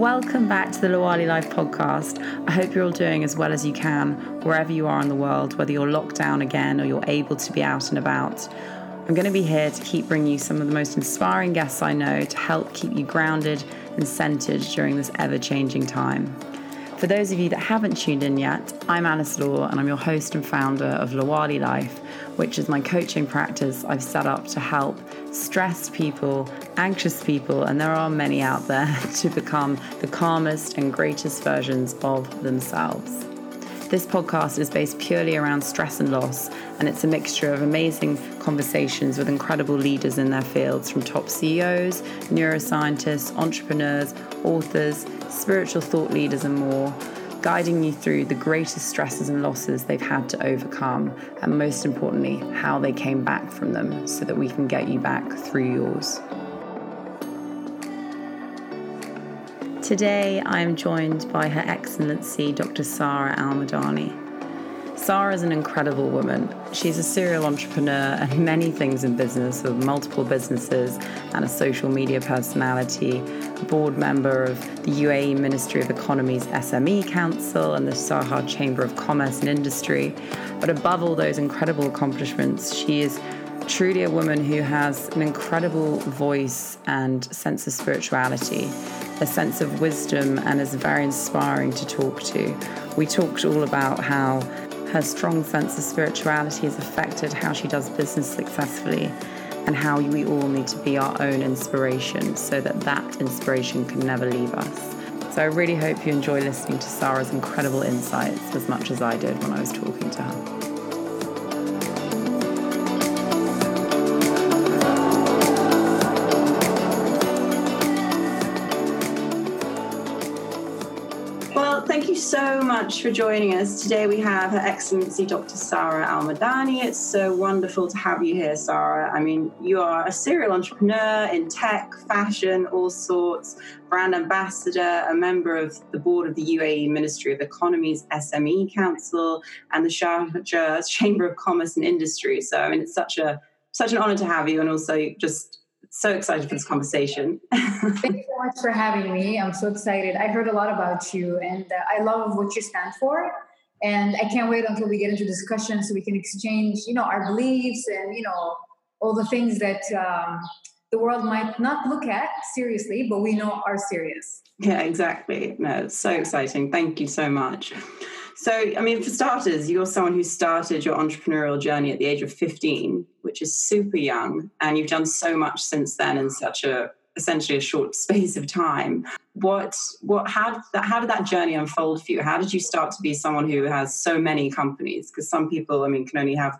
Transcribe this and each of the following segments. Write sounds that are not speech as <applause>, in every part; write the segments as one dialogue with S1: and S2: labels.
S1: Welcome back to the Lawali Life podcast. I hope you're all doing as well as you can wherever you are in the world, whether you're locked down again or you're able to be out and about. I'm going to be here to keep bringing you some of the most inspiring guests I know to help keep you grounded and centered during this ever changing time. For those of you that haven't tuned in yet, I'm Alice Law and I'm your host and founder of Lawali Life, which is my coaching practice I've set up to help stressed people, anxious people, and there are many out there, <laughs> to become the calmest and greatest versions of themselves. This podcast is based purely around stress and loss, and it's a mixture of amazing conversations with incredible leaders in their fields from top CEOs, neuroscientists, entrepreneurs, authors, spiritual thought leaders, and more, guiding you through the greatest stresses and losses they've had to overcome, and most importantly, how they came back from them so that we can get you back through yours. Today, I am joined by Her Excellency Dr. Sara Al-Madani. Sara is an incredible woman. She's a serial entrepreneur and many things in business with multiple businesses and a social media personality, a board member of the UAE Ministry of Economy's SME Council and the Sharjah Chamber of Commerce and Industry. But above all those incredible accomplishments, she is truly a woman who has an incredible voice and sense of spirituality, a sense of wisdom, and is very inspiring to talk to. We talked all about how her strong sense of spirituality has affected how she does business successfully and how we all need to be our own inspiration so that that inspiration can never leave us. So I really hope you enjoy listening to Sarah's incredible insights as much as I did when I was talking to her. Much for joining us. Today we have Her Excellency Dr. Sarah Al Madani. It's so wonderful to have you here, Sarah. I mean, you are a serial entrepreneur in tech, fashion, all sorts, brand ambassador, a member of the board of the UAE Ministry of Economy's SME Council, and the Sharjah Chamber of Commerce and Industry. So, I mean, it's such a such an honor to have you, and also just so excited for this conversation. <laughs>
S2: Thank you so much for having me. I'm so excited. I heard a lot about you and uh, I love what you stand for. And I can't wait until we get into discussion so we can exchange, you know, our beliefs and, you know, all the things that um, the world might not look at seriously, but we know are serious.
S1: Yeah, exactly. No, it's so exciting. Thank you so much. So, I mean, for starters, you're someone who started your entrepreneurial journey at the age of 15, which is super young, and you've done so much since then in such a essentially a short <laughs> space of time. What, what, how did that, how did that journey unfold for you? How did you start to be someone who has so many companies? Because some people, I mean, can only have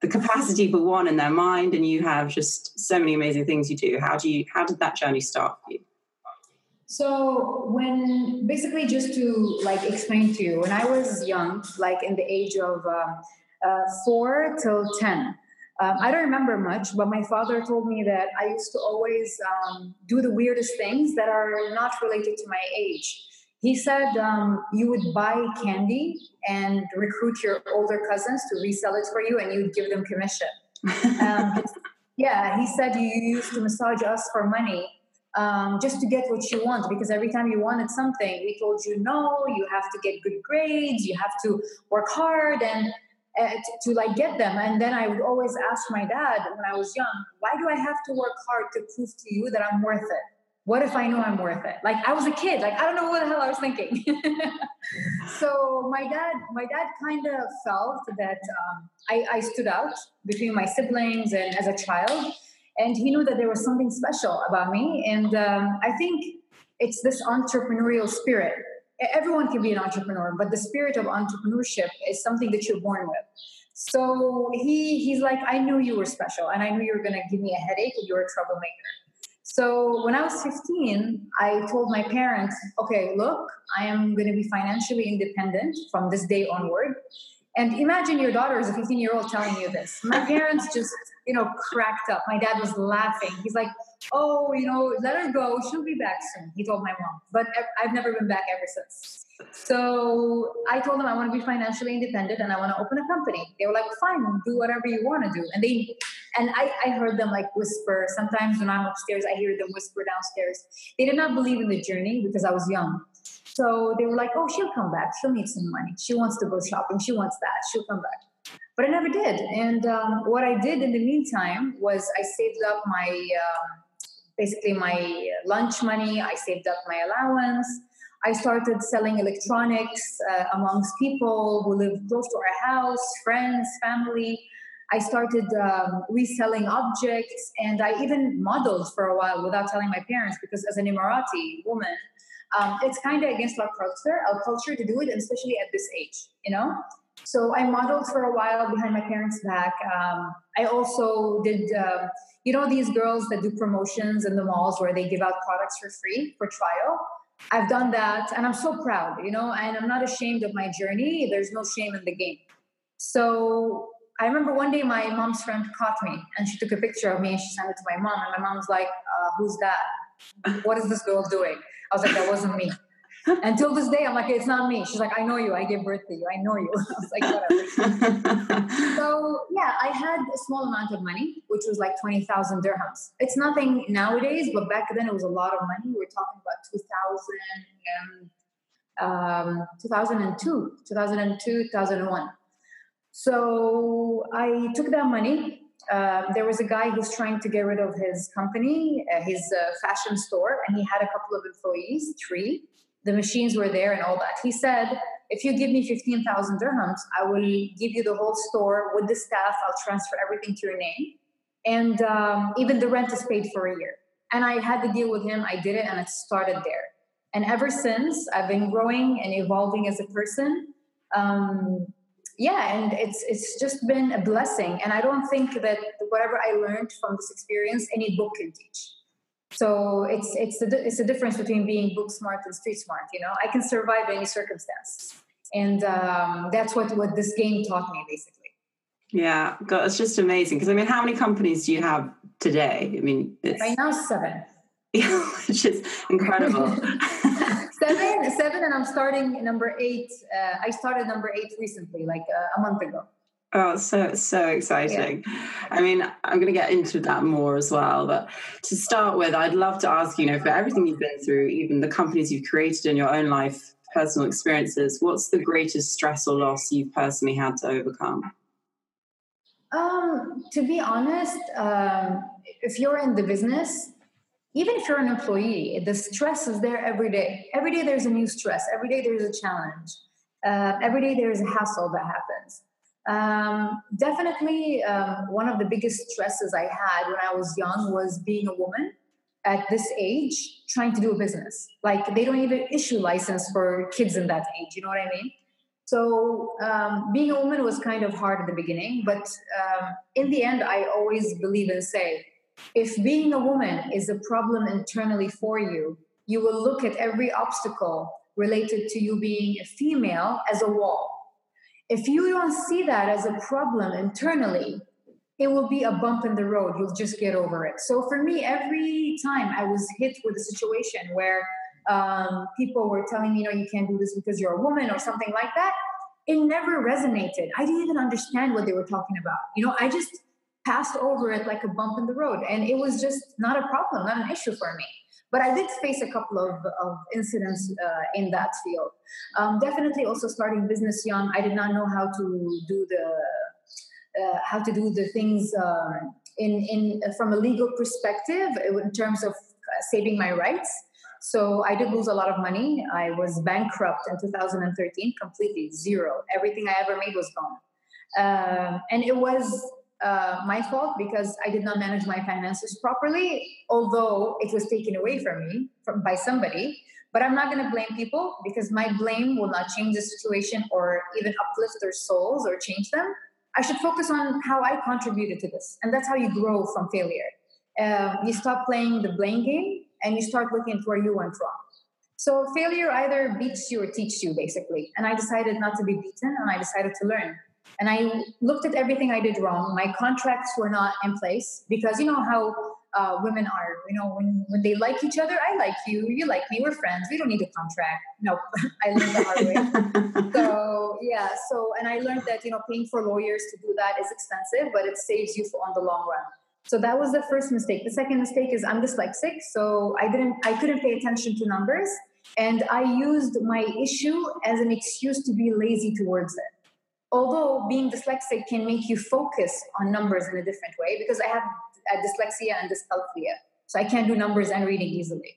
S1: the capacity for one in their mind, and you have just so many amazing things you do. How do you, how did that journey start for you?
S2: So when basically just to like explain to you, when I was young, like in the age of uh, uh, four till ten, um, I don't remember much, but my father told me that I used to always um, do the weirdest things that are not related to my age. He said um, you would buy candy and recruit your older cousins to resell it for you, and you'd give them commission. <laughs> Um, yeah, he said you used to massage us for money um, just to get what you want because every time you wanted something we told you no you have to get good grades you have to work hard and uh, to, to, like get them. And then i would always ask my dad when i was young why do i have to work hard to prove to you that i'm worth it? What if i know i'm worth it? Like i was a kid like i don't know what the hell i was thinking. <laughs> So my dad my dad kind of felt that um, I, I stood out between my siblings and as a child and he knew that there was something special about me. And um, i think it's this entrepreneurial spirit. Everyone can be an entrepreneur but the spirit of entrepreneurship is something that you're born with. So he he's like i knew you were special and i knew you were going to give me a headache you're a troublemaker. So when i was 15 i told my parents okay look i am going to be financially independent from this day onward. And imagine your daughter is a 15 year old telling you this. My parents just, you know, cracked up. My dad was laughing. He's like, oh, you know, let her go. She'll be back soon. He told my mom. But I've never been back ever since. So I told them I want to be financially independent and I want to open a company. They were like, fine, do whatever you want to do. And they and I, I heard them like whisper. Sometimes when I'm upstairs, I hear them whisper downstairs. They did not believe in the journey because I was young. So they were like, oh, she'll come back. She'll need some money. She wants to go shopping. She wants that. She'll come back. But I never did. And um, what I did in the meantime was I saved up my uh, basically my lunch money. I saved up my allowance. I started selling electronics uh, amongst people who live close to our house, friends, family. I started um, reselling objects and I even modeled for a while without telling my parents because as an Emirati woman, um, it's kind of against our culture, our culture to do it, especially at this age, you know? So I modeled for a while behind my parents' back. Um, I also did, uh, you know, these girls that do promotions in the malls where they give out products for free for trial. I've done that and I'm so proud, you know, and I'm not ashamed of my journey. There's no shame in the game. So I remember one day my mom's friend caught me and she took a picture of me and she sent it to my mom. And my mom was like, uh, Who's that? What is this girl doing? I was like, That wasn't me. Until this day, I'm like, It's not me. She's like, I know you. I gave birth to you. I know you. <laughs> I was like, Whatever. <laughs> so, yeah, I had a small amount of money, which was like 20,000 dirhams. It's nothing nowadays, but back then it was a lot of money. We are talking about 2000 um, 2002, 2002, 2001. So I took that money. Uh, there was a guy who's trying to get rid of his company, uh, his uh, fashion store, and he had a couple of employees, three. The machines were there and all that. He said, if you give me 15,000 dirhams, I will give you the whole store with the staff. I'll transfer everything to your name. And um, even the rent is paid for a year. And I had the deal with him. I did it and it started there. And ever since, I've been growing and evolving as a person. Um, yeah and it's it's just been a blessing and i don't think that whatever i learned from this experience any book can teach so it's it's the it's the difference between being book smart and street smart you know? I can survive any circumstance. And um, that's what what this game taught me basically.
S1: Yeah god it's just amazing. Because i mean how many companies do you have today? I mean it's...
S2: right now seven. <laughs>
S1: Which is incredible. <laughs>
S2: Seven, seven, and I'm starting number eight. Uh, I started number eight recently, like uh, a month ago.
S1: Oh, so so exciting! Yeah. I mean, I'm going to get into that more as well. But to start with, I'd love to ask you know for everything you've been through, even the companies you've created in your own life, personal experiences. What's the greatest stress or loss you've personally had to overcome?
S2: Um, to be honest, um, if you're in the business, even if you're an employee, the stress is there every day. Every day there's a new stress. Every day there's a challenge. Uh, every day there's a hassle that happens. Um, definitely, um, one of the biggest stresses I had when I was young was being a woman at this age trying to do a business. Like they don't even issue license for kids in that age. You know what I mean? So um, being a woman was kind of hard at the beginning, but um, in the end, I always believe and say if being a woman is a problem internally for you, you will look at every obstacle related to you being a female as a wall. If you don't see that as a problem internally, it will be a bump in the road. You'll just get over it. So for me, every time I was hit with a situation where um, people were telling me, you know, you can't do this because you're a woman or something like that, it never resonated. I didn't even understand what they were talking about. You know, I just passed over it like a bump in the road. And it was just not a problem, not an issue for me. But I did face a couple of, of incidents uh, in that field. Um, definitely also starting business young, I did not know how to do the uh, how to do the things um, in in from a legal perspective in terms of saving my rights. So I did lose a lot of money. I was bankrupt in 2013, completely zero. Everything I ever made was gone, um, and it was uh, my fault because I did not manage my finances properly, although it was taken away from me from, by somebody. But I'm not going to blame people because my blame will not change the situation or even uplift their souls or change them. I should focus on how I contributed to this. And that's how you grow from failure. Um, you stop playing the blame game and you start looking at where you went wrong. So failure either beats you or teaches you, basically. And I decided not to be beaten and I decided to learn. And I looked at everything I did wrong. My contracts were not in place because you know how uh, women are. You know, when, when they like each other, I like you, you like me, we're friends. We don't need a contract. No, <laughs> I learned the hard way. <laughs> so yeah, so and I learned that you know paying for lawyers to do that is expensive, but it saves you on the long run. So that was the first mistake. The second mistake is I'm dyslexic, so I didn't, I couldn't pay attention to numbers, and I used my issue as an excuse to be lazy towards it although being dyslexic can make you focus on numbers in a different way because I have dyslexia and dyscalculia. So I can't do numbers and reading easily.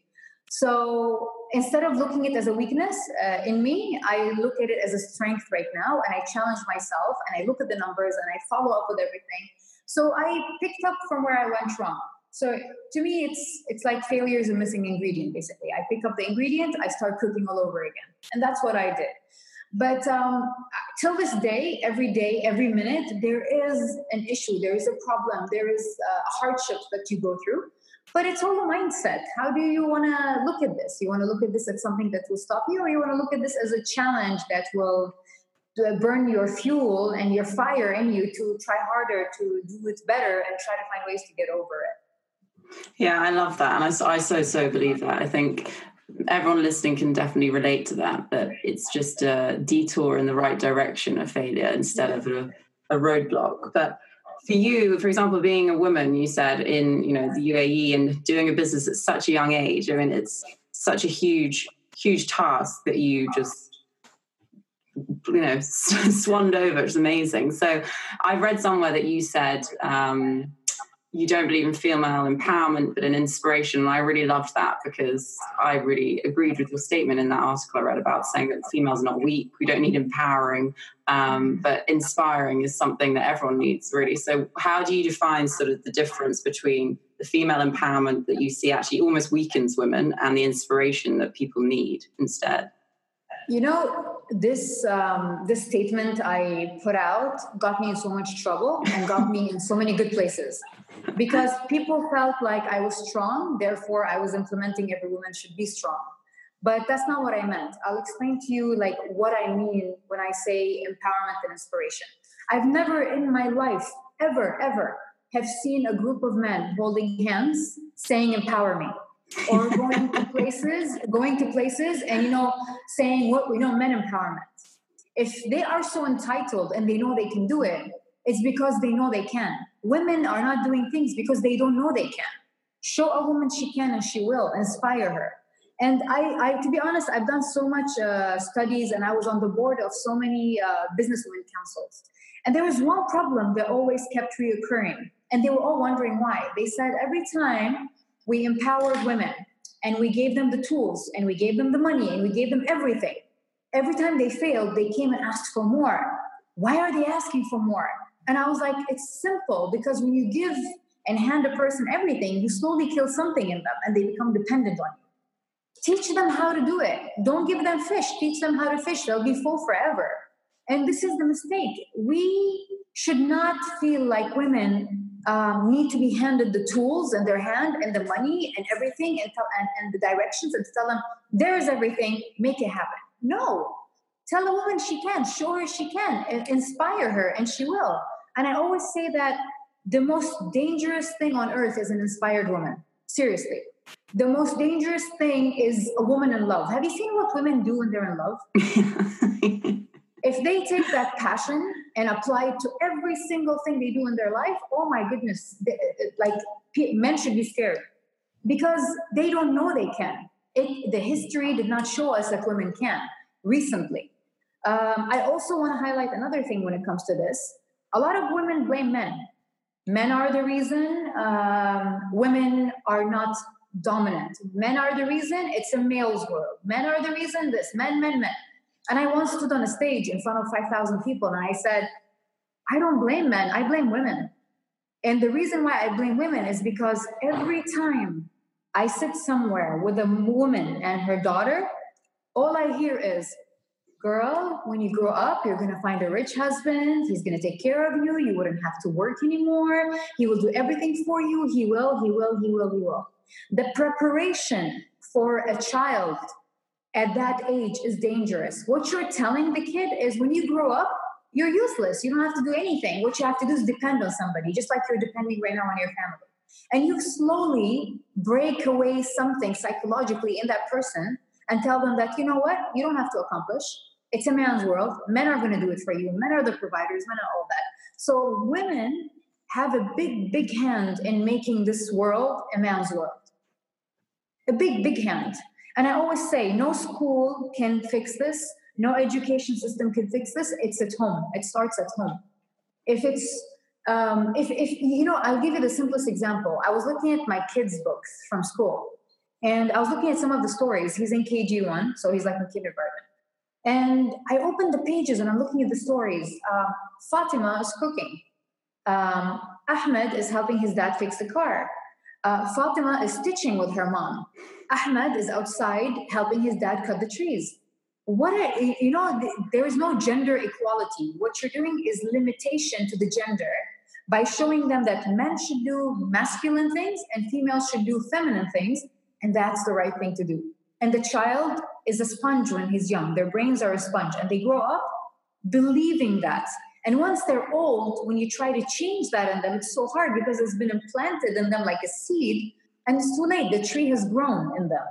S2: So instead of looking at it as a weakness uh, in me, I look at it as a strength right now and I challenge myself and I look at the numbers and I follow up with everything. So I picked up from where I went wrong. So to me, it's it's like failure is a missing ingredient. Basically, I pick up the ingredient, I start cooking all over again, and that's what I did. But um, till this day, every day, every minute, there is an issue, there is a problem, there is a hardship that you go through. But it's all a mindset. How do you want to look at this? You want to look at this as something that will stop you, or you want to look at this as a challenge that will uh, burn your fuel and your fire in you to try harder, to do it better, and try to find ways to get over it?
S1: Yeah, I love that. And I, I so, so believe that. I think everyone listening can definitely relate to that that it's just a detour in the right direction of failure instead of a, a roadblock. But for you for example being a woman you said in you know the uae and doing a business at such a young age i mean it's such a huge huge task that you just you know <laughs> swanned over. It's amazing. So i've read somewhere that you said um, you don't believe in female empowerment, but in inspiration. And I really loved that because I really agreed with your statement in that article I read about saying that females are not weak. We don't need empowering, um, but inspiring is something that everyone needs, really. So, how do you define sort of the difference between the female empowerment that you see actually almost weakens women and the inspiration that people need instead?
S2: You know, this um, this statement I put out got me in so much trouble and got me in so many good places because people felt like I was strong, therefore I was implementing every woman should be strong. But that's not what I meant. I'll explain to you like what I mean when I say empowerment and inspiration. I've never in my life ever ever have seen a group of men holding hands saying empower me or going to places, going to places and you know saying what we know men empowerment. If they are so entitled and they know they can do it, it's because they know they can. Women are not doing things because they don't know they can. Show a woman she can and she will. Inspire her. And I, I to be honest, I've done so much uh, studies and I was on the board of so many uh, businesswomen councils. And there was one problem that always kept reoccurring. And they were all wondering why. They said every time we empowered women and we gave them the tools and we gave them the money and we gave them everything, every time they failed, they came and asked for more. Why are they asking for more? And I was like, it's simple because when you give and hand a person everything, you slowly kill something in them and they become dependent on you. Teach them how to do it. Don't give them fish. Teach them how to fish. They'll be full forever. And this is the mistake. We should not feel like women um, need to be handed the tools in their hand and the money and everything and, tell, and, and the directions and tell them, there's everything, make it happen. No. Tell a woman she can, show her she can, inspire her, and she will. And I always say that the most dangerous thing on earth is an inspired woman. Seriously. The most dangerous thing is a woman in love. Have you seen what women do when they're in love? <laughs> if they take that passion and apply it to every single thing they do in their life, oh my goodness, they, like men should be scared because they don't know they can. It, the history did not show us that women can recently. Um, I also want to highlight another thing when it comes to this a lot of women blame men. Men are the reason um, women are not dominant. Men are the reason it's a male's world. Men are the reason this, men, men, men. And I once stood on a stage in front of 5,000 people and I said, I don't blame men, I blame women. And the reason why I blame women is because every time I sit somewhere with a woman and her daughter, all I hear is, girl, when you grow up, you're going to find a rich husband. He's going to take care of you. You wouldn't have to work anymore. He will do everything for you. He will, he will, he will, he will. The preparation for a child at that age is dangerous. What you're telling the kid is when you grow up, you're useless. You don't have to do anything. What you have to do is depend on somebody, just like you're depending right now on your family. And you slowly break away something psychologically in that person and tell them that, you know what, you don't have to accomplish. It's a man's world. Men are going to do it for you. Men are the providers, men are all that. So women have a big, big hand in making this world a man's world. A big, big hand. And I always say, no school can fix this, no education system can fix this. It's at home. It starts at home. If it's um, if, if you know, I'll give you the simplest example. I was looking at my kids' books from school, and I was looking at some of the stories. He's in KG one, so he's like in kindergarten. And I opened the pages and I'm looking at the stories. Uh, Fatima is cooking. Um, Ahmed is helping his dad fix the car. Uh, Fatima is stitching with her mom. Ahmed is outside helping his dad cut the trees. What are, you know, there is no gender equality. What you're doing is limitation to the gender by showing them that men should do masculine things and females should do feminine things, and that's the right thing to do. And the child is a sponge when he's young. Their brains are a sponge, and they grow up believing that. And once they're old, when you try to change that in them, it's so hard because it's been implanted in them like a seed, and it's too late. The tree has grown in them.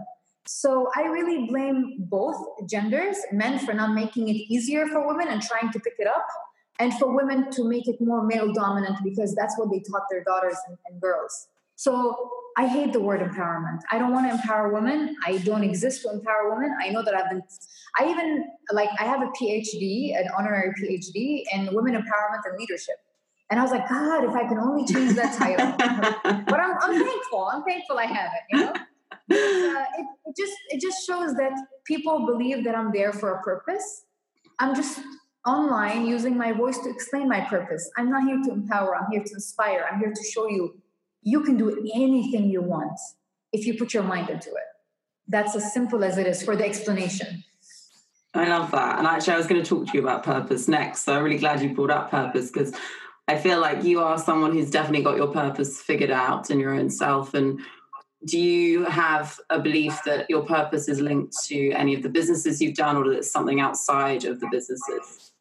S2: So I really blame both genders, men for not making it easier for women and trying to pick it up, and for women to make it more male dominant because that's what they taught their daughters and, and girls. So I hate the word empowerment. I don't want to empower women. I don't exist to empower women. I know that I've been, I even, like, I have a PhD, an honorary PhD in women empowerment and leadership. And I was like, God, if I can only change that title. <laughs> but I'm, I'm thankful. I'm thankful I have it, you know? Uh, it, it just it just shows that people believe that I'm there for a purpose. I'm just online using my voice to explain my purpose. I'm not here to empower, I'm here to inspire. I'm here to show you you can do anything you want if you put your mind into it. That's as simple as it is for the explanation.
S1: I love that. And actually, I was going to talk to you about purpose next. So I'm really glad you brought up purpose because I feel like you are someone who's definitely got your purpose figured out in your own self. And do you have a belief that your purpose is linked to any of the businesses you've done or that it's something outside of the businesses?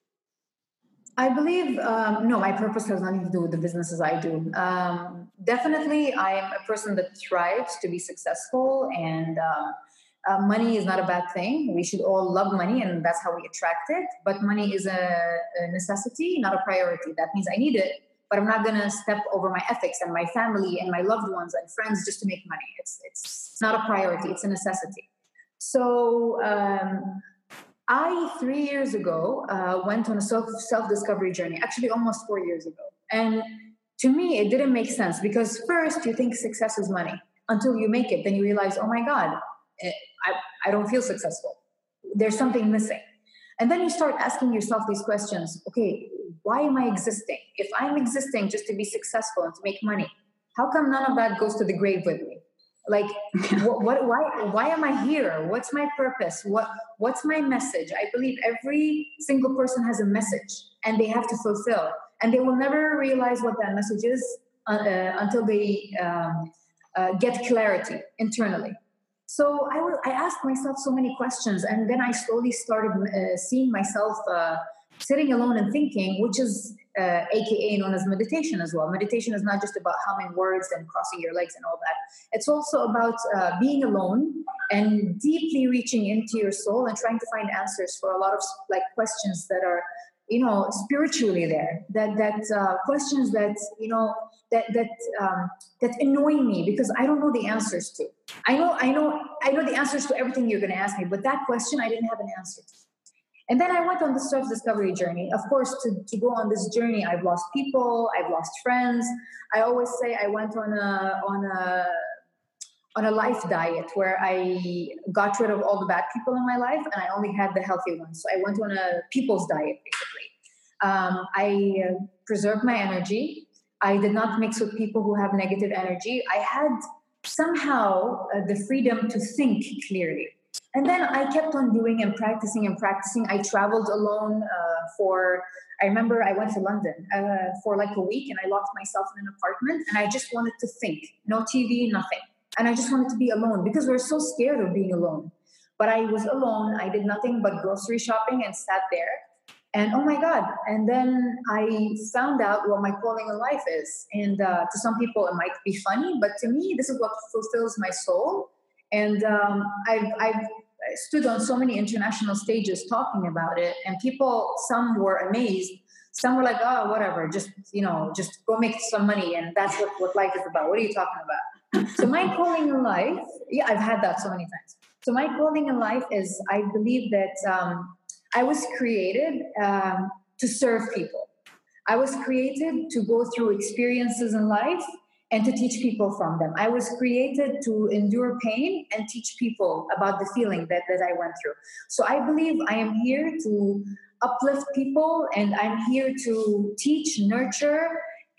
S2: I believe, um, no, my purpose has nothing to do with the businesses I do. Um, definitely, I am a person that thrives to be successful, and uh, uh, money is not a bad thing. We should all love money, and that's how we attract it. But money is a, a necessity, not a priority. That means I need it but I'm not gonna step over my ethics and my family and my loved ones and friends just to make money. It's it's not a priority. It's a necessity. So um, I three years ago uh, went on a self self discovery journey. Actually, almost four years ago, and to me it didn't make sense because first you think success is money until you make it, then you realize, oh my god, eh, I I don't feel successful. There's something missing. And then you start asking yourself these questions okay, why am I existing? If I'm existing just to be successful and to make money, how come none of that goes to the grave with me? Like, <laughs> what, what, why, why am I here? What's my purpose? What, what's my message? I believe every single person has a message and they have to fulfill, and they will never realize what that message is uh, uh, until they um, uh, get clarity internally. So I, will, I asked myself so many questions, and then I slowly started uh, seeing myself uh, sitting alone and thinking, which is uh, AKA known as meditation as well. Meditation is not just about humming words and crossing your legs and all that. It's also about uh, being alone and deeply reaching into your soul and trying to find answers for a lot of like questions that are you know spiritually there that that uh, questions that you know that that um, that annoy me because I don't know the answers to. I know I know I know the answers to everything you're going to ask me, but that question I didn't have an answer to. And then I went on the self discovery journey. Of course, to, to go on this journey, I've lost people, I've lost friends. I always say I went on a on a on a life diet where I got rid of all the bad people in my life and I only had the healthy ones. So I went on a people's diet. Um, I preserved my energy. I did not mix with people who have negative energy. I had somehow uh, the freedom to think clearly. And then I kept on doing and practicing and practicing. I traveled alone uh, for, I remember I went to London uh, for like a week and I locked myself in an apartment and I just wanted to think. No TV, nothing. And I just wanted to be alone because we're so scared of being alone. But I was alone. I did nothing but grocery shopping and sat there and oh my god. And then i found out what my calling in life is. And uh, to some people it might be funny but to me this is what fulfills my soul. And um, I've, I've stood on so many international stages talking about it. And people some were amazed. Some were like oh whatever. Just you know just go make some money. And that's what, what life is about. What are you talking about? <clears throat> So my calling in life yeah i've had that so many times. So my calling in life is i believe that um, I was created um, to serve people. I was created to go through experiences in life and to teach people from them. I was created to endure pain and teach people about the feeling that, that I went through. So I believe I am here to uplift people and I'm here to teach, nurture,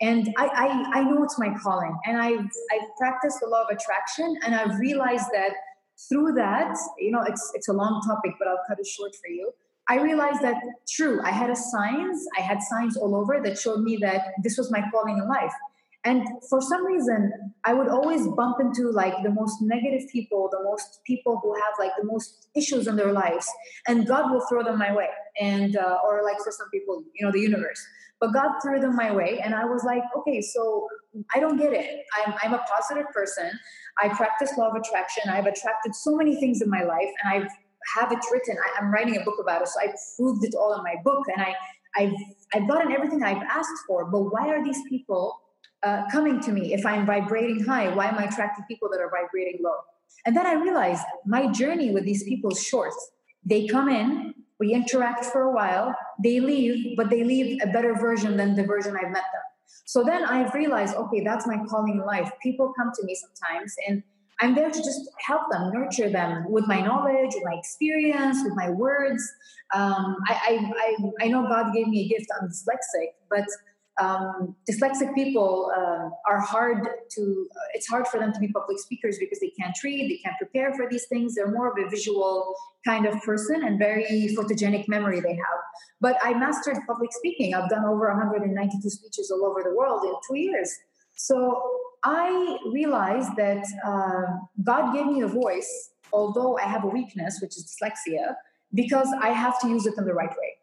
S2: and I, I, I know it's my calling. And I've, I've practiced the law of attraction and I've realized that through that, you know, it's, it's a long topic, but I'll cut it short for you. I realized that true, I had a signs, I had signs all over that showed me that this was my calling in life. And for some reason, I would always bump into like the most negative people, the most people who have like the most issues in their lives, and God will throw them my way. And uh, or like for some people, you know, the universe. But God threw them my way, and I was like, okay, so I don't get it. I'm I'm a positive person. I practice law of attraction. I've attracted so many things in my life, and I've have it written. I, am writing a book about it, so I proved it all in my book, and I, I've I've gotten everything I've asked for. But why are these people uh, coming to me if I'm vibrating high? Why am I attracting people that are vibrating low? And then I realized my journey with these people is short. They come in, we interact for a while, they leave, but they leave a better version than the version I've met them. So then I've realized, okay, that's my calling in life. People come to me sometimes and I'm there to just help them, nurture them with my knowledge, with my experience, with my words. Um, I, I, I, I, know God gave me a gift. I'm dyslexic, but um, dyslexic people uh, are hard to, uh, it's hard for them to be public speakers because they can't read, they can't prepare for these things. They're more of a visual kind of person and very photogenic memory they have. But I mastered public speaking. I've done over 192 speeches all over the world in two years. So I realized that uh, God gave me a voice, although I have a weakness, which is dyslexia, because I have to use it in the right way.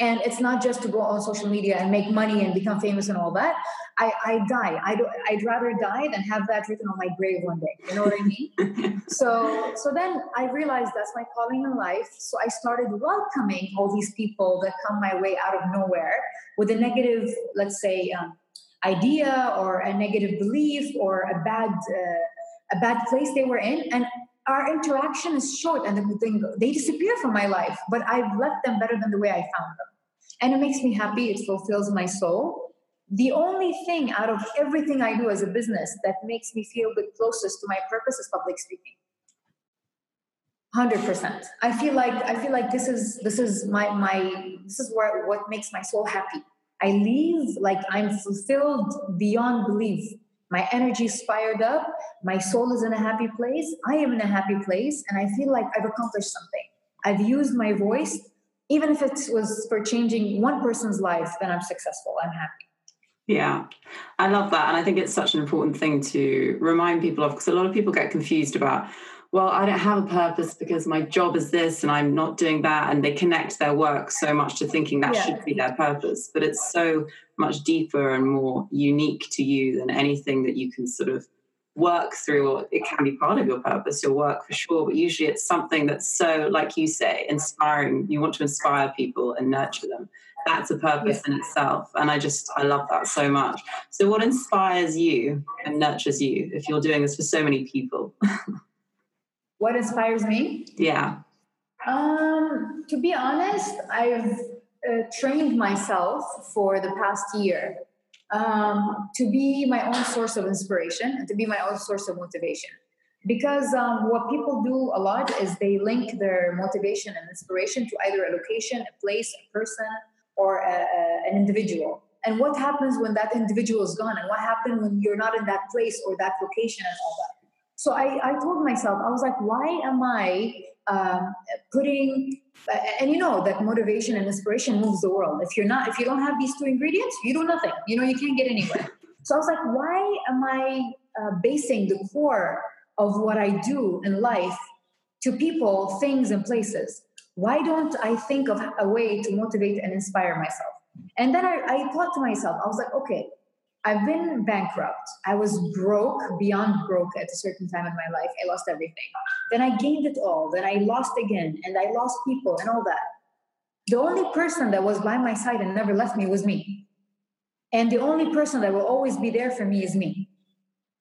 S2: And it's not just to go on social media and make money and become famous and all that. I, I die. I do, I'd rather die than have that written on my grave one day. You know what I mean? <laughs> so, so then I realized that's my calling in life. So I started welcoming all these people that come my way out of nowhere with a negative, let's say, um, idea or a negative belief or a bad uh, a bad place they were in. And our interaction is short and they, they disappear from my life but i've left them better than the way i found them. And it makes me happy. It fulfills my soul. The only thing out of everything i do as a business that makes me feel the closest to my purpose is public speaking. 100% i feel like i feel like this is this is my my this is where what makes my soul happy I leave like I'm fulfilled beyond belief. My energy is fired up. My soul is in a happy place. I am in a happy place. And I feel like I've accomplished something. I've used my voice. Even if it was for changing one person's life, then I'm successful. I'm happy.
S1: Yeah, I love that. And I think it's such an important thing to remind people of because a lot of people get confused about well, I don't have a purpose because my job is this and I'm not doing that. And they connect their work so much to thinking that yeah. should be their purpose. But it's so much deeper and more unique to you than anything that you can sort of work through, or it can be part of your purpose, your work for sure. But usually it's something that's so, like you say, inspiring. You want to inspire people and nurture them. That's a purpose yeah. in itself. And I just, I love that so much. So, what inspires you and nurtures you if you're doing this for so many people? <laughs>
S2: What inspires me?
S1: Yeah.
S2: Um, to be honest, I've uh, trained myself for the past year um, to be my own source of inspiration and to be my own source of motivation. Because um, what people do a lot is they link their motivation and inspiration to either a location, a place, a person, or a, a, an individual. And what happens when that individual is gone? And what happens when you're not in that place or that location and all that? So I, I told myself, I was like, why am I um, putting, uh, and you know that motivation and inspiration moves the world. If you're not, if you don't have these two ingredients, you do nothing. You know, you can't get anywhere. So I was like, why am I uh, basing the core of what I do in life to people, things, and places? why don't I think of a way to motivate and inspire myself? And then I, I thought to myself, I was like, okay, I've been bankrupt. I was broke, beyond broke at a certain time in my life. I lost everything. Then I gained it all. Then I lost again, and I lost people and all that. The only person that was by my side and never left me was me. And the only person that will always be there for me is me.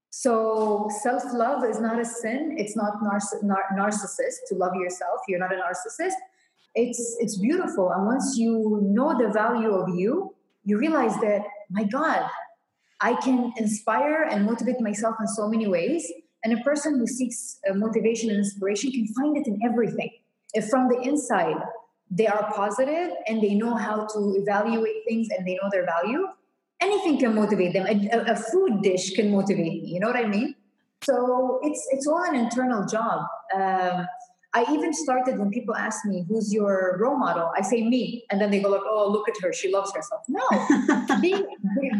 S2: So self love is not a sin. It's not narciss- nar- narcissist to love yourself. You're not a narcissist. It's it's beautiful. And once you know the value of you, you realize that my God, I can inspire and motivate myself in so many ways. And a person who seeks uh, motivation and inspiration can find it in everything. If from the inside they are positive and they know how to evaluate things and they know their value, anything can motivate them. A, a, food dish can motivate me. You know what I mean? So it's it's all an internal job. Um, I even started when people ask me, "Who's your role model?" I say me, and then they go like, "Oh, look at her. She loves herself." No, <laughs> being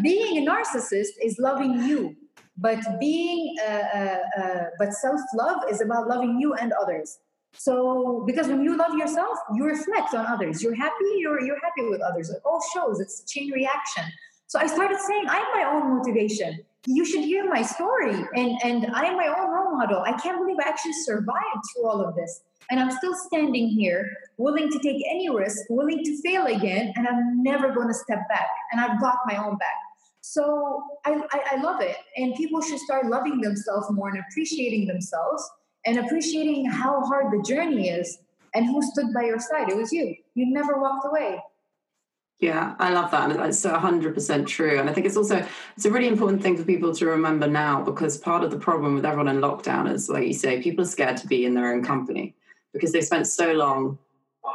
S2: being a narcissist is loving you, but being uh, uh, uh, but self love is about loving you and others. So because when you love yourself, you reflect on others. You're happy. You're you're happy with others. It all shows. It's a chain reaction. So I started saying, I'm my own motivation. You should hear my story. And, and I'm my own role model. I can't believe I actually survived through all of this. And I'm still standing here, willing to take any risk, willing to fail again, and I'm never going to step back. And I've got my own back. So I, I, I love it. And people should start loving themselves more and appreciating themselves and appreciating how hard the journey is and who stood by your side. It was you. You never walked away.
S1: Yeah, I love that. And it's 100% true. And I think it's also, it's a really important thing for people to remember now because part of the problem with everyone in lockdown is, like you say, people are scared to be in their own company because they've spent so long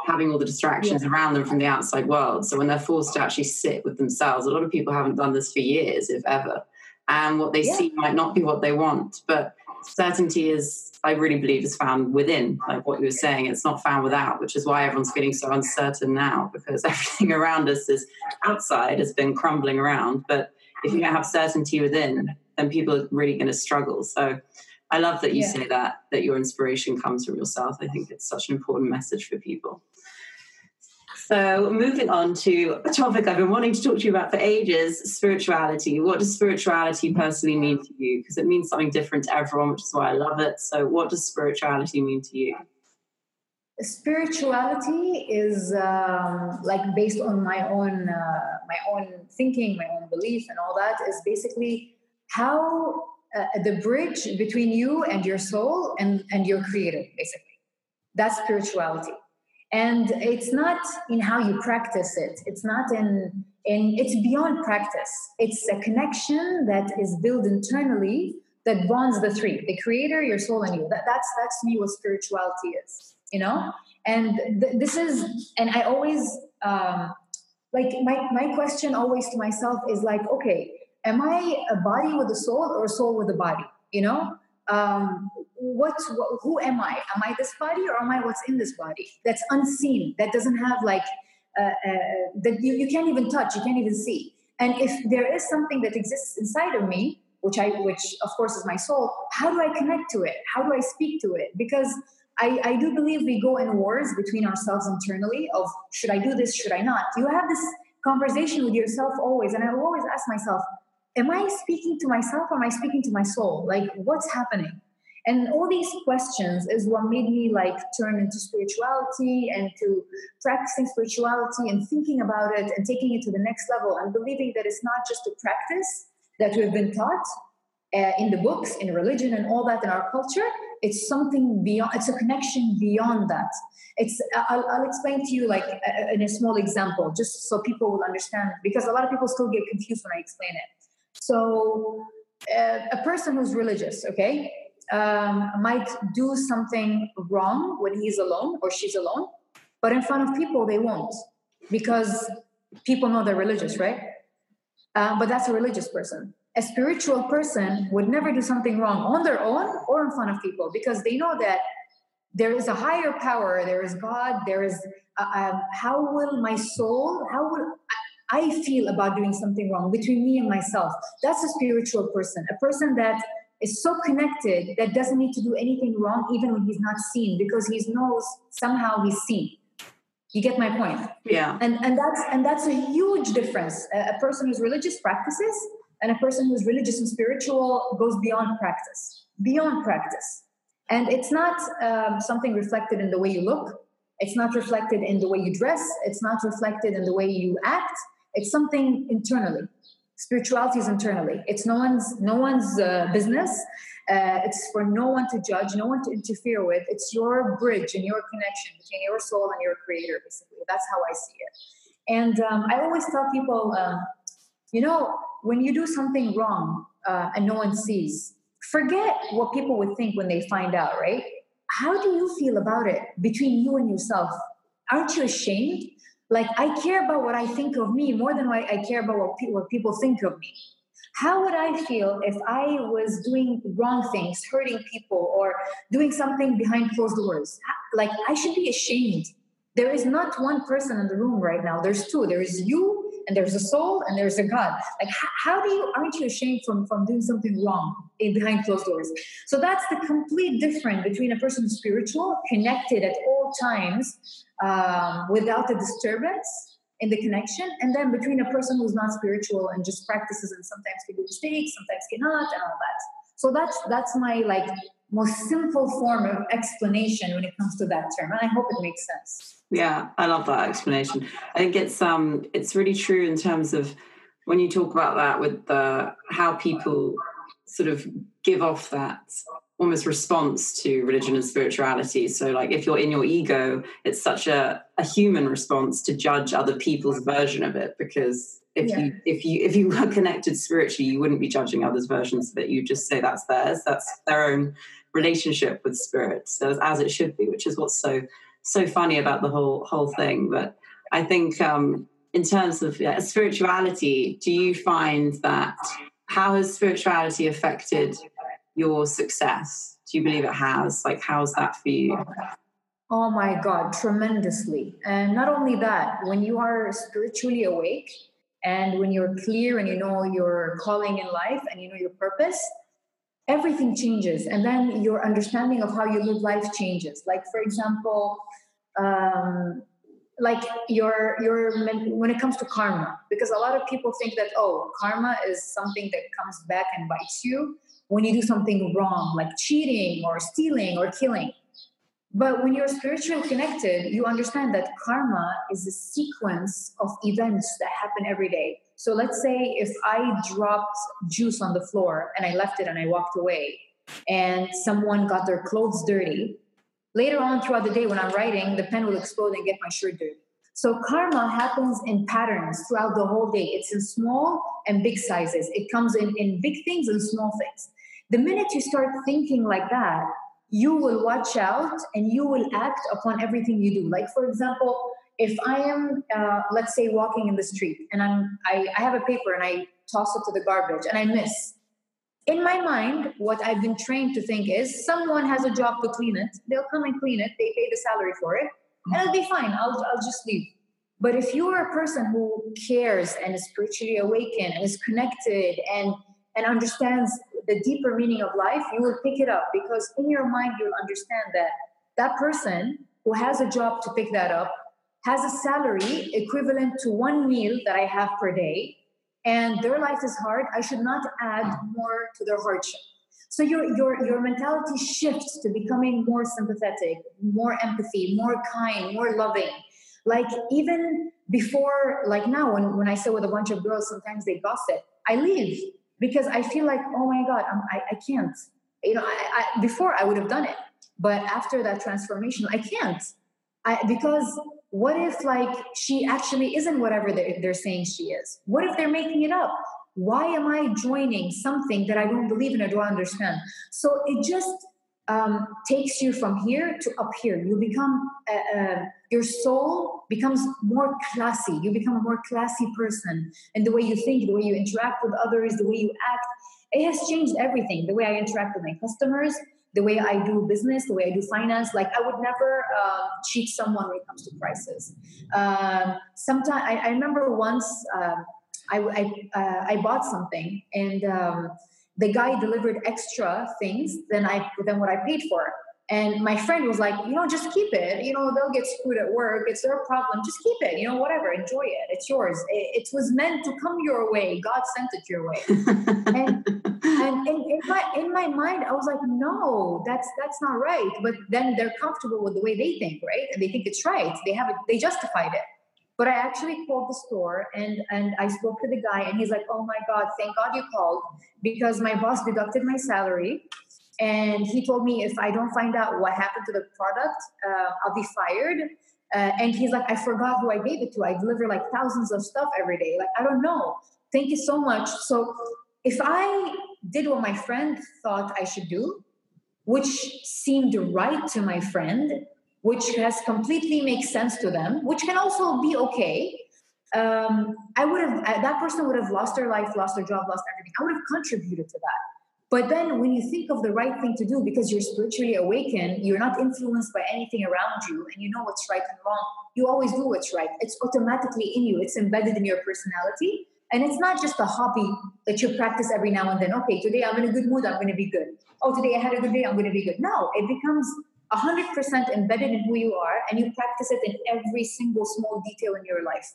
S1: having all the distractions yeah. around them from the outside world. So when they're forced to actually sit with themselves, a lot of people haven't done this for years, if ever. And what they yeah. see might not be what they want. But certainty is i really believe is found within like what you were saying. It's not found without which is why everyone's feeling so uncertain now because <laughs> everything around us is outside has been crumbling around. But if you don't have certainty within then people are really going to struggle. So i love that you yeah. say that that your inspiration comes from yourself. I think it's such an important message for people so, moving on to a topic I've been wanting to talk to you about for ages spirituality. What does spirituality personally mean to you? Because it means something different to everyone, which is why I love it. So, what does spirituality mean to you?
S2: Spirituality is um, like based on my own uh, my own thinking, my own belief, and all that. Is basically how uh, the bridge between you and your soul and and your creator. Basically, that's spirituality and it's not in how you practice it. It's not in in it's beyond practice. It's a connection that is built internally that bonds the three the creator your soul and you. That, that's that's me what spirituality is you know? And th- this is and i always um like my my question always to myself is like okay am i a body with a soul or a soul with a body you know um, what, what, who am I? Am I this body or am I what's in this body? That's unseen. That doesn't have like uh, uh, that you, you can't even touch. You can't even see. And if there is something that exists inside of me, which I, which of course is my soul, how do I connect to it? How do I speak to it? Because I, I do believe we go in wars between ourselves internally of should I do this? Should I not? You have this conversation with yourself always, and I always ask myself, am I speaking to myself or am I speaking to my soul? Like, what's happening? And all these questions is what made me like turn into spirituality and to practicing spirituality and thinking about it and taking it to the next level and believing that it's not just a practice that we've been taught uh, in the books, in religion, and all that in our culture. It's something beyond. It's a connection beyond that. It's. I'll, I'll explain to you like in a small example, just so people will understand, because a lot of people still get confused when I explain it. So, uh, a person who's religious, okay, um, might do something wrong when he's alone or she's alone, but in front of people they won't because people know they're religious, right? Uh, but that's a religious person. A spiritual person would never do something wrong on their own or in front of people because they know that there is a higher power, there is God, there is. Uh, um, how will my soul? How will I feel about doing something wrong between me and myself. That's a spiritual person, a person that is so connected that doesn't need to do anything wrong even when he's not seen because he knows somehow he's seen. You get my point?
S1: Yeah.
S2: And and that's and that's a huge difference. A, a person who's religious practices and a person who's religious and spiritual goes beyond practice, beyond practice. And it's not um, something reflected in the way you look. It's not reflected in the way you dress. It's not reflected in the way you act. It's something internally. Spirituality is internally. It's no one's no one's uh, business. Uh, it's for no one to judge, no one to interfere with. It's your bridge and your connection between your soul and your creator, basically. That's how I see it. And um, I always tell people, um, you know, when you do something wrong uh, and no one sees, forget what people would think when they find out, right? How do you feel about it between you and yourself? Aren't you ashamed? Like, I care about what I think of me more than what I care about what, pe- what people think of me. How would I feel if I was doing wrong things, hurting people, or doing something behind closed doors? Like, I should be ashamed. There is not one person in the room right now. There's two. There is you, and there's a soul, and there's a God. Like, how, how do you aren't you ashamed from from doing something wrong in, behind closed doors? So that's the complete difference between a person who's spiritual, connected at all times, um, without a disturbance, in the connection and then between a person who's not spiritual and just practices and sometimes can do mistakes sometimes cannot and all that so that's that's my like most simple form of explanation when it comes to that term and i hope it makes sense.
S1: Yeah i love that explanation. I think it's um it's really true in terms of when you talk about that with the how people sort of give off that almost response to religion and spirituality. So, like, if you're in your ego, it's such a, a human response to judge other people's version of it because if yeah. you if you if you were connected spiritually, you wouldn't be judging others' versions of it. You just say that's theirs. That's their own relationship with spirit. So as it should be, which is what's so so funny about the whole whole thing. But I think um, in terms of yeah, spirituality, do you find that how has spirituality affected your success? Do you believe it has? Like, how's that for you?
S2: Oh my God, tremendously. And not only that, when you are spiritually awake and when you're clear and you know your calling in life and you know your purpose, everything changes. And then your understanding of how you live life changes. Like, for example, um, like your your when it comes to karma because a lot of people think that oh karma is something that comes back and bites you when you do something wrong, like cheating or stealing or killing. But when you're spiritually connected, you understand that karma is a sequence of events that happen every day. So let's say if I dropped juice on the floor and I left it and I walked away, and someone got their clothes dirty, later on throughout the day when I'm writing, the pen will explode and get my shirt dirty. So karma happens in patterns throughout the whole day. It's in small and big sizes. It comes in, in big things and small things. The minute you start thinking like that, you will watch out and you will act upon everything you do. Like, for example, if I am, uh, let's say, walking in the street and I'm, I, I have a paper and I toss it to the garbage and I miss. In my mind, what I've been trained to think is someone has a job to clean it. They'll come and clean it. They pay the salary for it, and it'll be fine. I'll, I'll just leave. But if you are a person who cares and is spiritually awakened and is connected and and understands the deeper meaning of life, you will pick it up because in your mind, you'll understand that that person who has a job to pick that up has a salary equivalent to one meal that I have per day, and their life is hard. I should not add more to their hardship. So your your your mentality shifts to becoming more sympathetic, more empathy, more kind, more loving. Like even before, like now, when, when I sit with a bunch of girls, sometimes they gossip. I leave because I feel like, oh my God, I'm, I, I can't. You know, I, I, before I would have done it, but after that transformation, I can't. I, because what if like she actually isn't whatever they're, they're saying she is? What if they're making it up? Why am I joining something that I don't believe in or don't understand? So it just um, takes you from here to up here. You become, uh, uh, your soul becomes more classy. You become a more classy person. And the way you think, the way you interact with others, the way you act, it has changed everything. The way I interact with my customers, the way I do business, the way I do finance. Like I would never uh, cheat someone when it comes to prices. Um, Sometimes I, I, remember once um, I I, uh, I, bought something and um, the guy delivered extra things than I than what I paid for. And my friend was like, you know, just keep it. You know, they'll get screwed at work. It's their problem. Just keep it. You know, whatever. Enjoy it. It's yours. It, it was meant to come your way. God sent it your way. <laughs> and and in, in, my in my mind, I was like, no, that's that's not right. But then they're comfortable with the way they think, right? And they think it's right. They have it. They justified it. But I actually called the store and and I spoke to the guy, and he's like, oh my God, thank God you called because my boss deducted my salary and he told me if I don't find out what happened to the product, uh, I'll be fired. Uh, and he's like, I forgot who I gave it to. I deliver like thousands of stuff every day. Like, I don't know. Thank you so much. So, if I did what my friend thought I should do, which seemed right to my friend, which has completely makes sense to them, which can also be okay, um, I would have, that person would have lost their life, lost their job, lost everything. I would have contributed to that. But then when you think of the right thing to do because you're spiritually awakened, you're not influenced by anything around you and you know what's right and wrong, you always do what's right. It's automatically in you, it's embedded in your personality. And it's not just a hobby that you practice every now and then. Okay, today I'm in a good mood, I'm going to be good. Oh, today I had a good day, I'm going to be good. No, it becomes 100% embedded in who you are and you practice it in every single small detail in your life.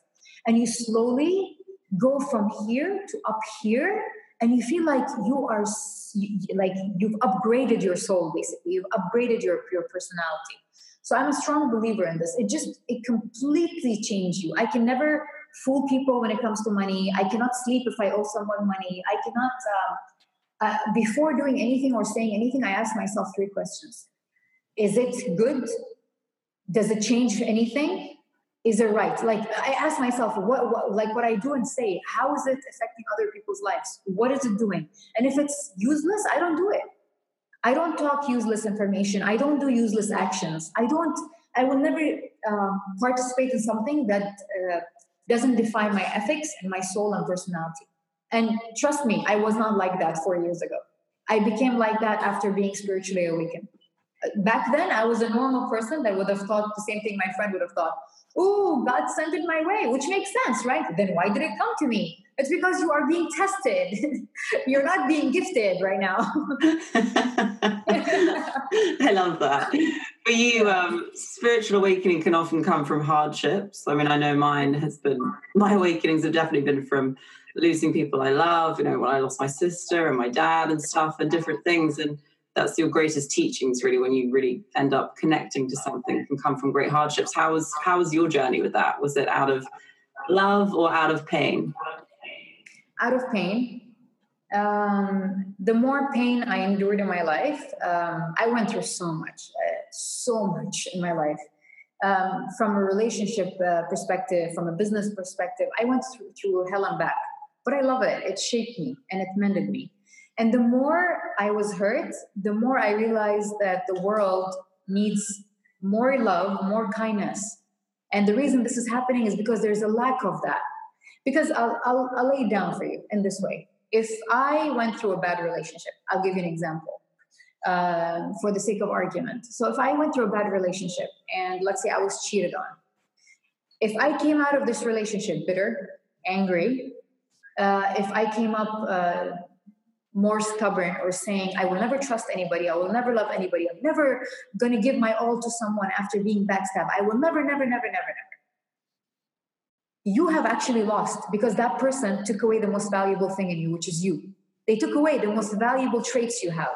S2: And you slowly go from here to up here and you feel like you are like you've upgraded your soul basically. You've upgraded your your personality. So i'm a strong believer in this. It just it completely changed you. I can never fool people when it comes to money. I cannot sleep if i owe someone money. I cannot um, uh, before doing anything or saying anything i ask myself three questions is it good? Does it change anything? Is it right? Like i ask myself what, what, like what i do and say how is it affecting other people's lives? What is it doing? And if it's useless i don't do it. I don't talk useless information. I don't do useless actions. I don't i will never um, participate in something that uh, doesn't define my ethics and my soul and personality. And trust me i was not like that four years ago. I became like that after being spiritually awakened back then i was a normal person that would have thought the same thing my friend would have thought oh, God sent it my way, which makes sense, right? Then why did it come to me? It's because you are being tested. <laughs> You're not being gifted right now. <laughs>
S1: I love that. For you, um, spiritual awakening can often come from hardships. I mean, I know mine has been, my awakenings have definitely been from losing people I love, you know, when I lost my sister and my dad and stuff and different things. And that's your greatest teachings really when you really end up connecting to something can come from great hardships. How was how was your journey with that? Was it out of love or out of pain?
S2: Out of pain. Um, the more pain i endured in my life um, i went through so much uh, so much in my life. Um, from a relationship uh, perspective from a business perspective i went through, through hell and back but i love it. It shaped me and it mended me and the more I was hurt, the more I realized that the world needs more love, more kindness. And the reason this is happening is because there's a lack of that. Because I'll, I'll, I'll lay it down for you in this way. If I went through a bad relationship, I'll give you an example uh, for the sake of argument. So if I went through a bad relationship and let's say I was cheated on, if I came out of this relationship bitter, angry, uh, if I came up uh, more stubborn or saying, I will never trust anybody, I will never love anybody, I'm never going to give my all to someone after being backstabbed, I will never, never, never, never, never. You have actually lost because that person took away the most valuable thing in you, which is you. They took away the most valuable traits you have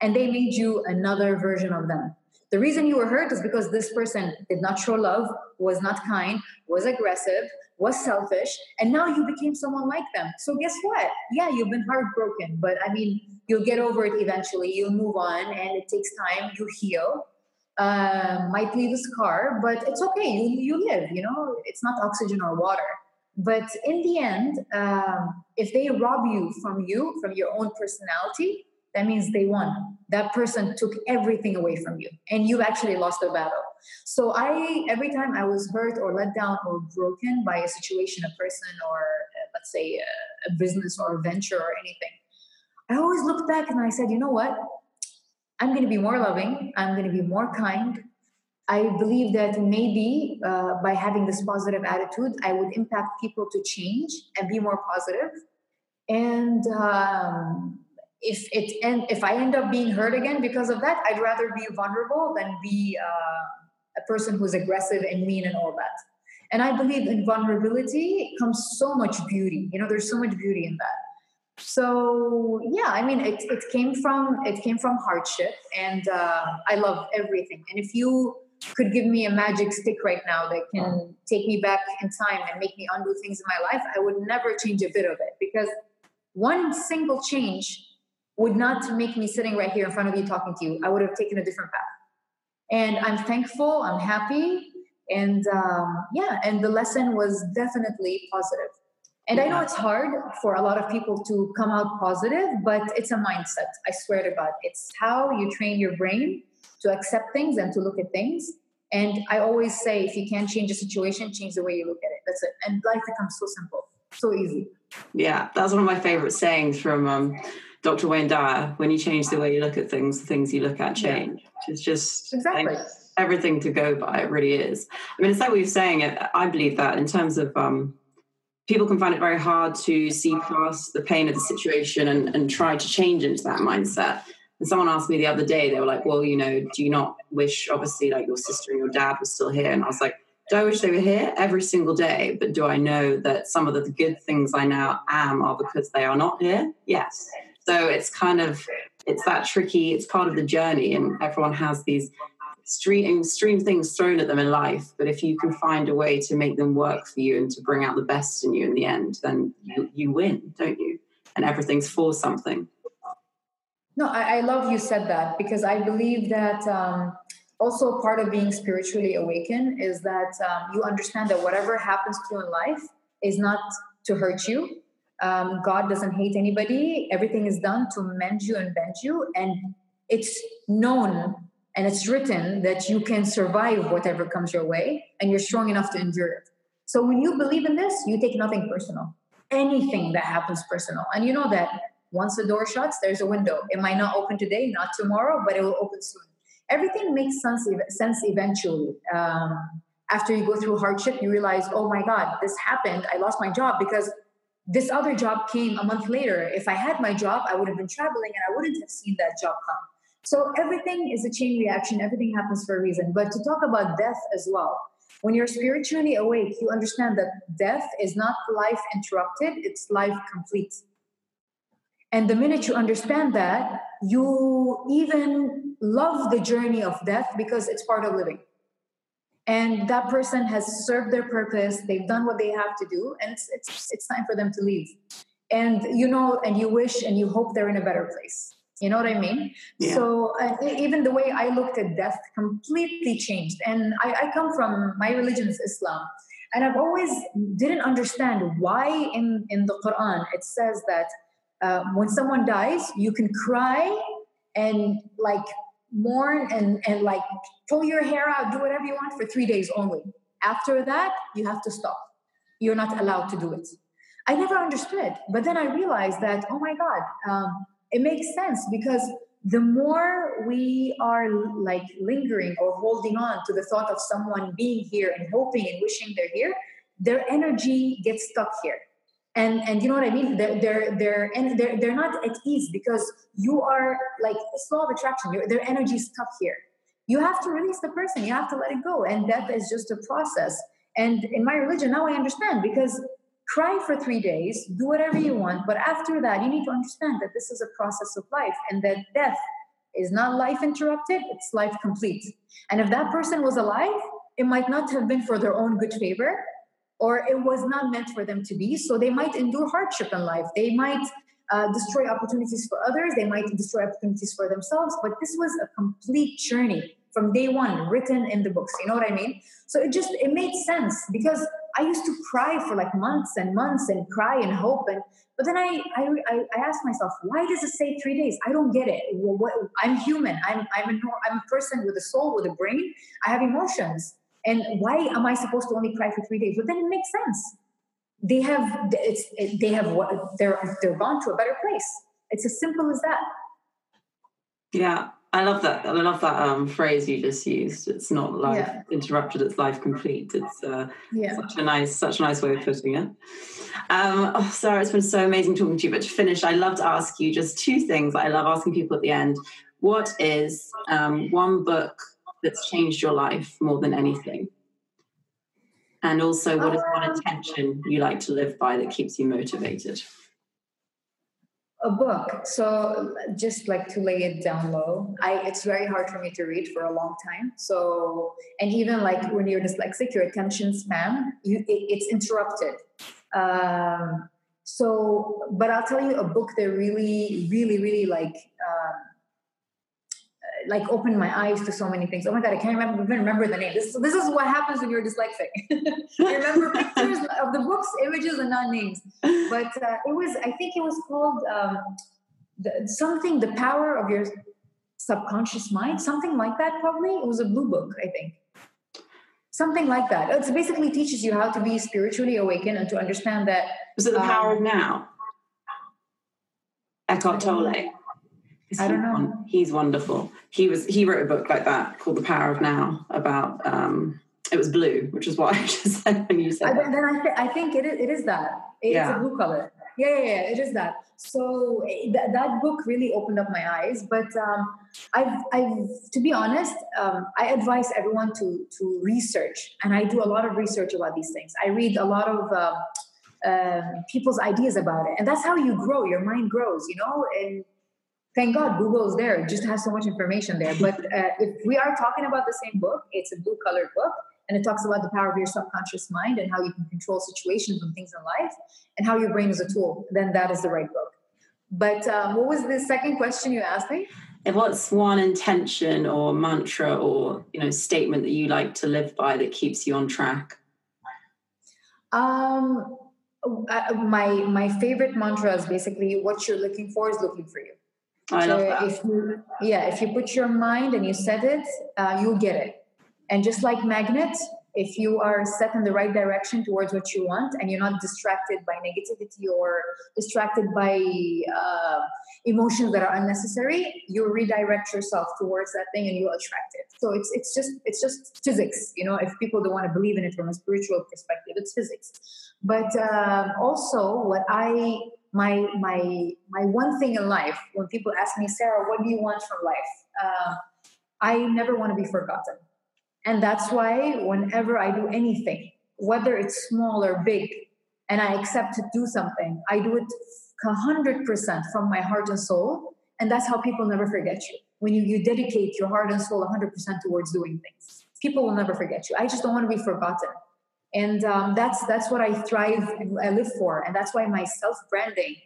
S2: and they made you another version of them. The reason you were hurt is because this person did not show love, was not kind, was aggressive, was selfish, and now you became someone like them. So guess what? Yeah, you've been heartbroken, but I mean, you'll get over it eventually. You'll move on, and it takes time. You heal. Uh, might leave a scar, but it's okay. You you live. You know, it's not oxygen or water. But in the end, um, if they rob you from you, from your own personality, that means they won. That person took everything away from you and you've actually lost the battle. So I every time I was hurt or let down or broken by a situation, a person or uh, let's say a, a business or a venture or anything, I always looked back and I said, you know what? I'm going to be more loving. I'm going to be more kind. I believe that maybe uh, by having this positive attitude, I would impact people to change and be more positive. And um, if it and if I end up being hurt again because of that, I'd rather be vulnerable than be uh, a person who's aggressive and mean and all that. And I believe in vulnerability comes so much beauty. You know, there's so much beauty in that. So yeah, I mean, it, it came from it came from hardship, and uh, I love everything. And if you could give me a magic stick right now that can take me back in time and make me undo things in my life, I would never change a bit of it because one single change would not make me sitting right here in front of you talking to you. I would have taken a different path. And I'm thankful, I'm happy. And um, yeah, and the lesson was definitely positive. And I know it's hard for a lot of people to come out positive, but it's a mindset. I swear to God. It's how you train your brain to accept things and to look at things. And I always say, if you can't change a situation, change the way you look at it. That's it. And life becomes so simple, so easy.
S1: Yeah, that's one of my favorite sayings from um, Dr. Wayne Dyer. When you change the way you look at things, the things you look at change. Yeah. It's just
S2: exactly.
S1: everything to go by. It really is. I mean, it's like we were saying. It. I believe that in terms of um, people can find it very hard to see past the pain of the situation and, and try to change into that mindset. And someone asked me the other day, they were like, well, you know, do you not wish, obviously, like your sister and your dad were still here? And I was like, do I wish they were here every single day? But do I know that some of the good things I now am are because they are not here? Yes. So it's kind of, it's that tricky, it's part of the journey. And everyone has these extreme, things thrown at them in life. But if you can find a way to make them work for you and to bring out the best in you in the end, then you, you win, don't you? And everything's for something.
S2: No, I, I, love you said that because I believe that um, also part of being spiritually awakened is that um, you understand that whatever happens to you in life is not to hurt you. Um, God doesn't hate anybody. Everything is done to mend you and bend you. And it's known and it's written that you can survive whatever comes your way and you're strong enough to endure it. So when you believe in this, you take nothing personal. Anything that happens personal. And you know that once the door shuts, there's a window. It might not open today, not tomorrow, but it will open soon. Everything makes sense, sense eventually. Um, after you go through hardship, you realize, oh my God, this happened. I lost my job because this other job came a month later. If I had my job, I would have been traveling and I wouldn't have seen that job come. So everything is a chain reaction. Everything happens for a reason. But to talk about death as well, when you're spiritually awake, you understand that death is not life interrupted, it's life complete. And the minute you understand that, you even love the journey of death because it's part of living. And that person has served their purpose, they've done what they have to do, and it's, it's, it's time for them to leave. And you know, and you wish and you hope they're in a better place. You know what I mean? Yeah. So uh, even the way I looked at death completely changed. And I, I come from my religion is Islam, and I've always didn't understand why in in the Quran it says that um, when someone dies, you can cry and like mourn and, and like pull your hair out, do whatever you want for three days only. After that, you have to stop. You're not allowed to do it. I never understood, but then I realized that, oh my God, um, it makes sense because the more we are like lingering or holding on to the thought of someone being here and hoping and wishing they're here, their energy gets stuck here and and you know what I mean. They're they're they're and they're they're not at ease because you are like it's law of attraction. Your, their energy is stuck here. You have to release the person. You have to let it go, and death is just a process. And in my religion, now I understand because cry for three days, do whatever you want, but after that, you need to understand that this is a process of life, and that death is not life interrupted; it's life complete. And if that person was alive, it might not have been for their own good favor or it was not meant for them to be. So they might endure hardship in life. They might uh, destroy opportunities for others. They might destroy opportunities for themselves. But this was a complete journey from day one, written in the books. You know what I mean? So it just it made sense because I used to cry for like months and months and cry and hope and. But then I, I, I asked myself, why does it say three days? I don't get it. Well, what, I'm human. I'm, I'm, a, I'm a person with a soul, with a brain. I have emotions. And why am I supposed to only cry for three days? But then it makes sense. They have it's they have they're they're gone to a better place. It's as simple as that.
S1: Yeah, I love that. I love that um, phrase you just used. It's not life yeah. interrupted; it's life complete. It's uh, yeah. such a nice, such a nice way of putting it. Um, oh, Sarah, it's been so amazing talking to you. But to finish, I love to ask you just two things. I love asking people at the end. What is um, one book that's changed your life more than anything? And also, what is one intention you like to live by that keeps you motivated?
S2: a book so just like to lay it down low i it's very hard for me to read for a long time so and even like when you're dyslexic your attention span you it, it's interrupted um, so but i'll tell you a book that really really really like um, like opened my eyes to so many things. Oh my god, I can't remember even remember the name. This this is what happens when you're dyslexic. <laughs> you remember <laughs> pictures of the books, images, and not names. But uh, it was I think it was called um, the, something the power of your subconscious mind, something like that. Probably it was a blue book, I think. Something like that. It basically teaches you how to be spiritually awakened and to understand that.
S1: Was it the power um, of now? Eckhart Tolle.
S2: I don't know.
S1: He's wonderful. He was he wrote a book like that called The Power of Now about um it was blue, which is what <laughs> I just said when you said. I,
S2: then I, th- I think it is, it is that. It's yeah. a blue color. Yeah, yeah, yeah. It is that. So th- that book really opened up my eyes. But um, I've, I've, to be honest, um, I advise everyone to to research, and I do a lot of research about these things. I read a lot of. Uh, uh, people's ideas about it and that's how you grow your mind grows you know and thank God Google is there. It just has so much information there. But uh, if we are talking about the same book, it's a blue colored book. And it talks about the power of your subconscious mind and how you can control situations and things in life and how your brain is a tool. Then that is the right book. But um, what was the second question you asked me?
S1: What's one intention or mantra or you know statement that you like to live by that keeps you on track?
S2: Um, uh, my my favorite mantra is basically what you're looking for is looking for you.
S1: I love that.
S2: If you, yeah, if you put your mind and you set it, uh, you'll get it. And just like magnets, if you are set in the right direction towards what you want and you're not distracted by negativity or distracted by uh, emotions that are unnecessary you redirect yourself towards that thing and you will attract it so it's it's just it's just physics you know if people don't want to believe in it from a spiritual perspective it's physics but um, also what i my my my one thing in life when people ask me sarah what do you want from life? Uh, i never want to be forgotten. And that's why whenever i do anything whether it's small or big and i accept to do something i do it 100% from my heart and soul and that's how people never forget you. When you, you dedicate your heart and soul 100% towards doing things people will never forget you. I just don't want to be forgotten and um, that's that's what I thrive and I live for, and that's why my self branding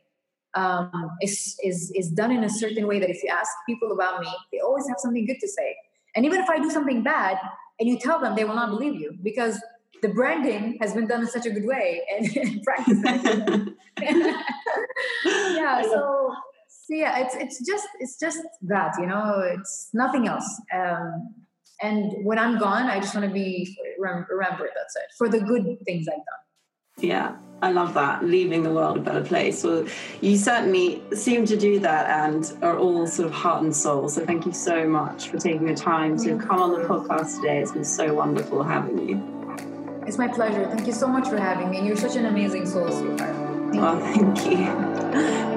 S2: um, is is is done in a certain way that if you ask people about me, they always have something good to say. And even if I do something bad and you tell them, they will not believe you because the branding has been done in such a good way and <laughs> practice. <laughs> <laughs> yeah, so, so yeah, it's it's just it's just that you know, it's nothing else. Um, and when I'm gone, I just want to be remembered. That's it for the good things I've done.
S1: Yeah, I love that. Leaving the world a better place. Well, you certainly seem to do that and are all sort of heart and soul. So thank you so much for taking the time to come on the podcast today. It's been so wonderful having you.
S2: It's my pleasure. Thank you so much for having me. You're such an amazing soul, sweetheart.
S1: Thank oh, you. thank you.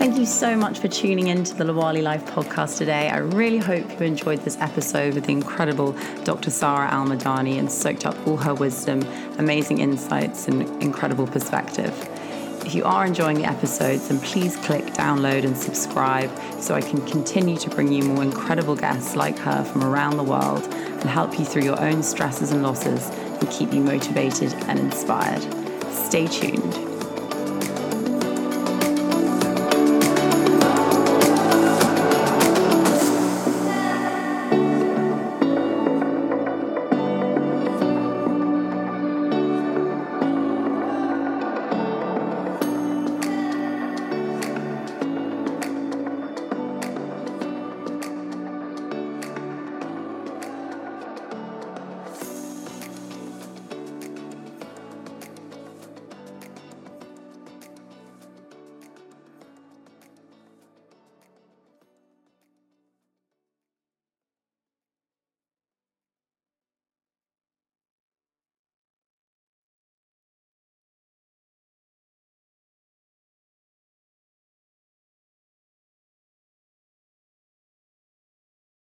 S1: Thank you so much for tuning in to the Lawali Life podcast today. I really hope you enjoyed this episode with the incredible Dr. Sarah Almadani and soaked up all her wisdom, amazing insights, and incredible perspective. If you are enjoying the episodes, then please click download and subscribe so I can continue to bring you more incredible guests like her from around the world and help you through your own stresses and losses and keep you motivated and inspired. Stay tuned.